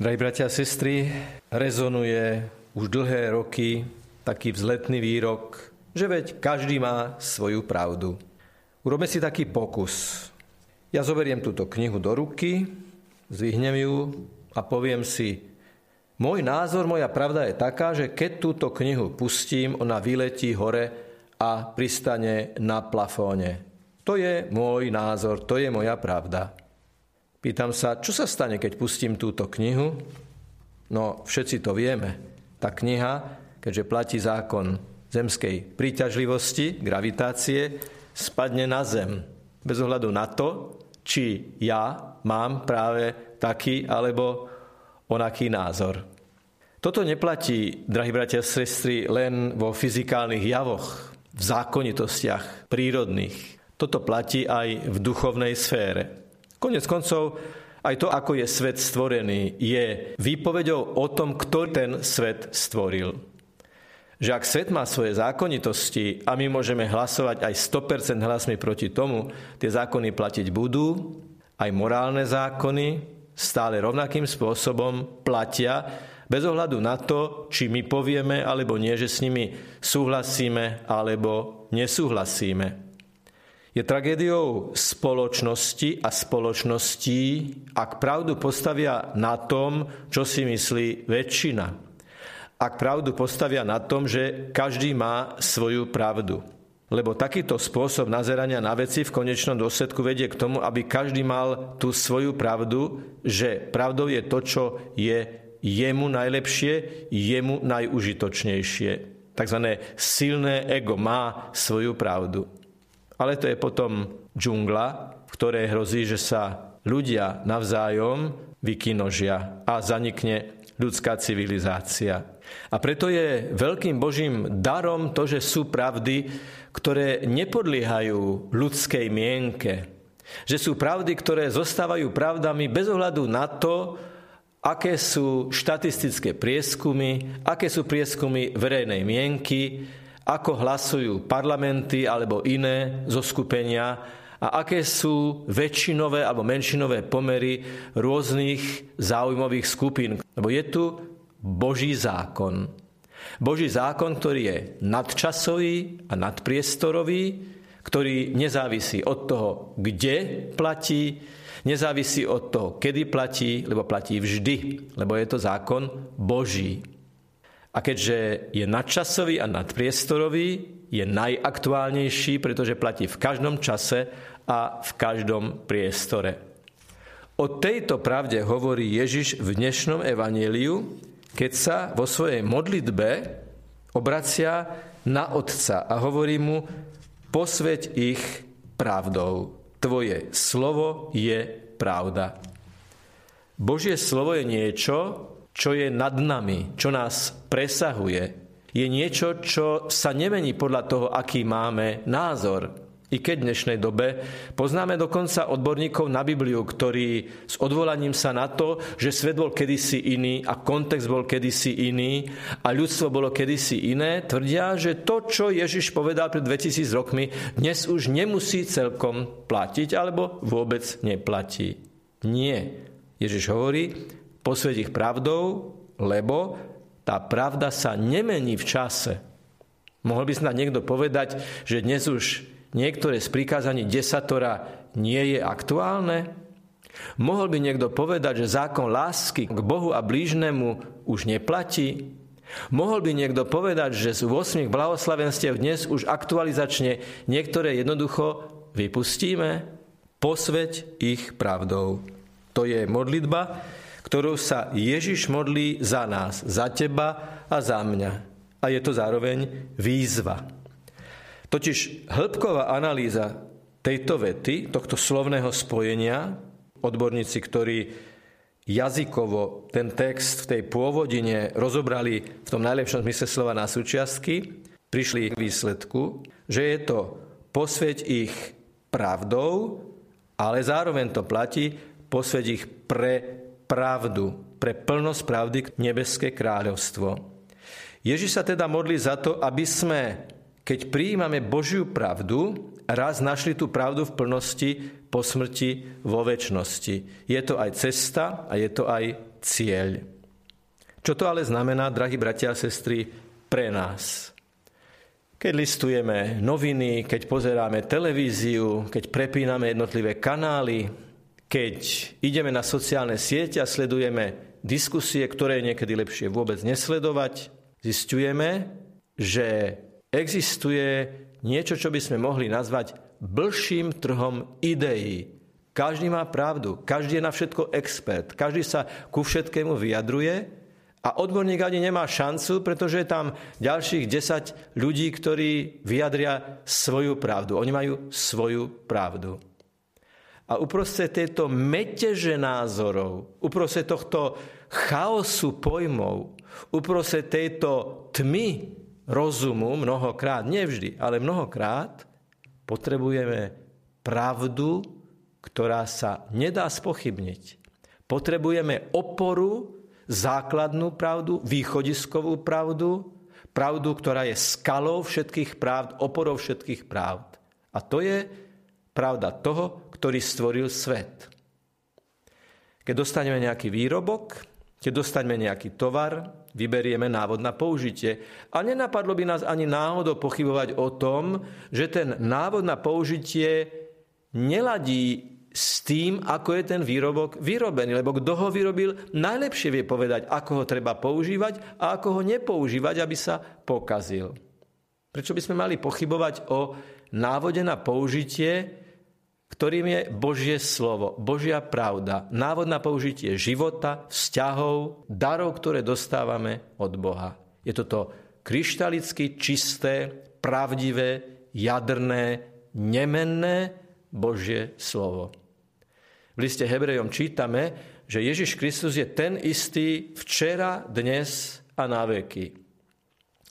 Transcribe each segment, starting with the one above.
Drahí bratia a sestry, rezonuje už dlhé roky taký vzletný výrok, že veď každý má svoju pravdu. Urobme si taký pokus. Ja zoberiem túto knihu do ruky, zvihnem ju a poviem si, môj názor, moja pravda je taká, že keď túto knihu pustím, ona vyletí hore a pristane na plafóne. To je môj názor, to je moja pravda. Pýtam sa, čo sa stane, keď pustím túto knihu? No, všetci to vieme. Tá kniha, keďže platí zákon zemskej príťažlivosti, gravitácie, spadne na zem. Bez ohľadu na to, či ja mám práve taký alebo onaký názor. Toto neplatí, drahí bratia a sestry, len vo fyzikálnych javoch, v zákonitostiach prírodných. Toto platí aj v duchovnej sfére. Konec koncov, aj to, ako je svet stvorený, je výpovedou o tom, kto ten svet stvoril. Že ak svet má svoje zákonitosti a my môžeme hlasovať aj 100% hlasmi proti tomu, tie zákony platiť budú, aj morálne zákony stále rovnakým spôsobom platia, bez ohľadu na to, či my povieme alebo nie, že s nimi súhlasíme alebo nesúhlasíme. Je tragédiou spoločnosti a spoločností, ak pravdu postavia na tom, čo si myslí väčšina. Ak pravdu postavia na tom, že každý má svoju pravdu. Lebo takýto spôsob nazerania na veci v konečnom dôsledku vedie k tomu, aby každý mal tú svoju pravdu, že pravdou je to, čo je jemu najlepšie, jemu najužitočnejšie. Takzvané silné ego má svoju pravdu. Ale to je potom džungla, v ktorej hrozí, že sa ľudia navzájom vykinožia a zanikne ľudská civilizácia. A preto je veľkým Božím darom to, že sú pravdy, ktoré nepodliehajú ľudskej mienke. Že sú pravdy, ktoré zostávajú pravdami bez ohľadu na to, aké sú štatistické prieskumy, aké sú prieskumy verejnej mienky, ako hlasujú parlamenty alebo iné zo skupenia a aké sú väčšinové alebo menšinové pomery rôznych záujmových skupín. Lebo je tu Boží zákon. Boží zákon, ktorý je nadčasový a nadpriestorový, ktorý nezávisí od toho, kde platí, nezávisí od toho, kedy platí, lebo platí vždy, lebo je to zákon Boží. A keďže je nadčasový a nadpriestorový, je najaktuálnejší, pretože platí v každom čase a v každom priestore. O tejto pravde hovorí Ježiš v dnešnom evaníliu, keď sa vo svojej modlitbe obracia na Otca a hovorí mu, posveď ich pravdou. Tvoje slovo je pravda. Božie slovo je niečo, čo je nad nami, čo nás presahuje. Je niečo, čo sa nemení podľa toho, aký máme názor. I keď v dnešnej dobe poznáme dokonca odborníkov na Bibliu, ktorí s odvolaním sa na to, že svet bol kedysi iný a kontext bol kedysi iný a ľudstvo bolo kedysi iné, tvrdia, že to, čo Ježiš povedal pred 2000 rokmi, dnes už nemusí celkom platiť alebo vôbec neplatí. Nie. Ježiš hovorí, posved ich pravdou, lebo tá pravda sa nemení v čase. Mohol by snad niekto povedať, že dnes už niektoré z prikázaní desatora nie je aktuálne? Mohol by niekto povedať, že zákon lásky k Bohu a blížnemu už neplatí? Mohol by niekto povedať, že z 8 blahoslavenstiev dnes už aktualizačne niektoré jednoducho vypustíme? Posveď ich pravdou. To je modlitba, ktorou sa Ježiš modlí za nás, za teba a za mňa. A je to zároveň výzva. Totiž hĺbková analýza tejto vety, tohto slovného spojenia, odborníci, ktorí jazykovo ten text v tej pôvodine rozobrali v tom najlepšom zmysle slova na súčiastky, prišli k výsledku, že je to posveť ich pravdou, ale zároveň to platí posveť ich pre pravdu, pre plnosť pravdy nebeské kráľovstvo. Ježiš sa teda modlí za to, aby sme, keď prijímame Božiu pravdu, raz našli tú pravdu v plnosti po smrti vo väčšnosti. Je to aj cesta a je to aj cieľ. Čo to ale znamená, drahí bratia a sestry, pre nás? Keď listujeme noviny, keď pozeráme televíziu, keď prepíname jednotlivé kanály, keď ideme na sociálne siete a sledujeme diskusie, ktoré je niekedy lepšie vôbec nesledovať, zistujeme, že existuje niečo, čo by sme mohli nazvať blším trhom ideí. Každý má pravdu, každý je na všetko expert, každý sa ku všetkému vyjadruje a odborník ani nemá šancu, pretože je tam ďalších 10 ľudí, ktorí vyjadria svoju pravdu. Oni majú svoju pravdu. A uprostred tejto meteže názorov, uprostred tohto chaosu pojmov, uprostred tejto tmy rozumu mnohokrát, nevždy, ale mnohokrát, potrebujeme pravdu, ktorá sa nedá spochybniť. Potrebujeme oporu, základnú pravdu, východiskovú pravdu, pravdu, ktorá je skalou všetkých pravd, oporou všetkých pravd. A to je pravda toho, ktorý stvoril svet. Keď dostaneme nejaký výrobok, keď dostaneme nejaký tovar, vyberieme návod na použitie. A nenapadlo by nás ani náhodou pochybovať o tom, že ten návod na použitie neladí s tým, ako je ten výrobok vyrobený. Lebo kto ho vyrobil, najlepšie vie povedať, ako ho treba používať a ako ho nepoužívať, aby sa pokazil. Prečo by sme mali pochybovať o návode na použitie, ktorým je Božie slovo, Božia pravda, návod na použitie života, vzťahov, darov, ktoré dostávame od Boha. Je toto kryštalicky čisté, pravdivé, jadrné, nemenné Božie slovo. V liste Hebrejom čítame, že Ježiš Kristus je ten istý včera, dnes a na veky.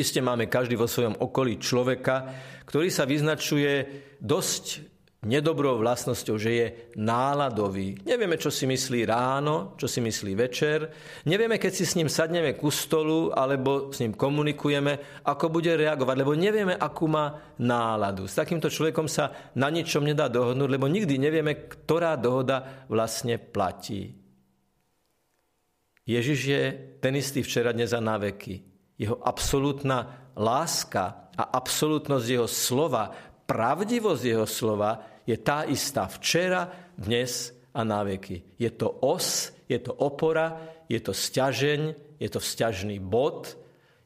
Isté máme každý vo svojom okolí človeka, ktorý sa vyznačuje dosť nedobrou vlastnosťou, že je náladový. Nevieme, čo si myslí ráno, čo si myslí večer. Nevieme, keď si s ním sadneme ku stolu alebo s ním komunikujeme, ako bude reagovať, lebo nevieme, akú má náladu. S takýmto človekom sa na ničom nedá dohodnúť, lebo nikdy nevieme, ktorá dohoda vlastne platí. Ježiš je ten istý včera, dnes a na veky. Jeho absolútna láska a absolútnosť jeho slova, pravdivosť jeho slova je tá istá včera, dnes a na veky. Je to os, je to opora, je to stiažeň, je to vzťažný bod,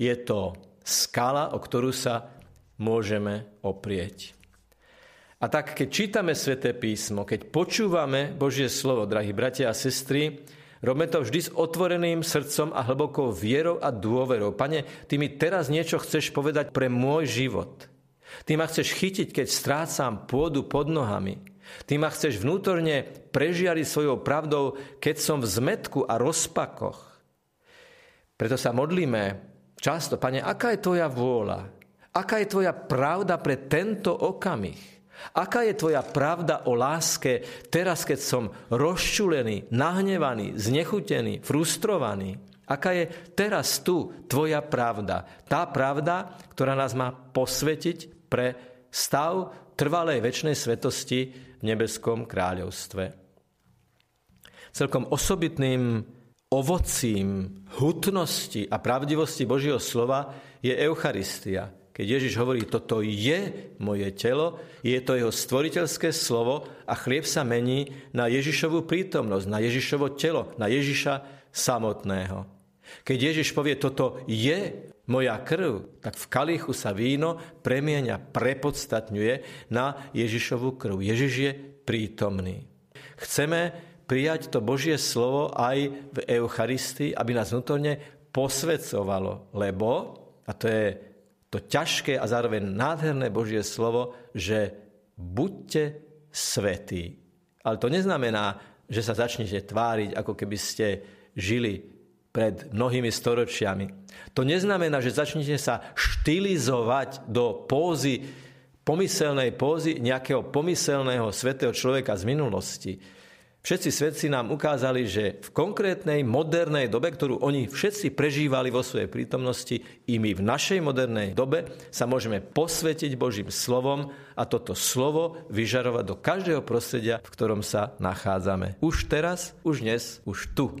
je to skala, o ktorú sa môžeme oprieť. A tak, keď čítame sväté písmo, keď počúvame Božie slovo, drahí bratia a sestry, robme to vždy s otvoreným srdcom a hlbokou vierou a dôverou. Pane, ty mi teraz niečo chceš povedať pre môj život. Ty ma chceš chytiť, keď strácam pôdu pod nohami. Ty ma chceš vnútorne prežiariť svojou pravdou, keď som v zmetku a rozpakoch. Preto sa modlíme často, Pane, aká je Tvoja vôľa? Aká je Tvoja pravda pre tento okamih? Aká je Tvoja pravda o láske teraz, keď som rozčulený, nahnevaný, znechutený, frustrovaný? Aká je teraz tu Tvoja pravda? Tá pravda, ktorá nás má posvetiť pre stav trvalej väčšnej svetosti v nebeskom kráľovstve. Celkom osobitným ovocím hutnosti a pravdivosti Božieho slova je Eucharistia. Keď Ježiš hovorí, toto je moje telo, je to jeho stvoriteľské slovo a chlieb sa mení na Ježišovú prítomnosť, na Ježišovo telo, na Ježiša samotného. Keď Ježiš povie, toto je moja krv, tak v kalichu sa víno premieňa, prepodstatňuje na Ježišovu krv. Ježiš je prítomný. Chceme prijať to Božie slovo aj v Eucharistii, aby nás vnútorne posvedcovalo, lebo, a to je to ťažké a zároveň nádherné Božie slovo, že buďte svetí. Ale to neznamená, že sa začnete tváriť, ako keby ste žili pred mnohými storočiami. To neznamená, že začnete sa štilizovať do pózy, pomyselnej pózy nejakého pomyselného svetého človeka z minulosti. Všetci svetci nám ukázali, že v konkrétnej modernej dobe, ktorú oni všetci prežívali vo svojej prítomnosti, i my v našej modernej dobe sa môžeme posvetiť Božím slovom a toto slovo vyžarovať do každého prostredia, v ktorom sa nachádzame. Už teraz, už dnes, už tu.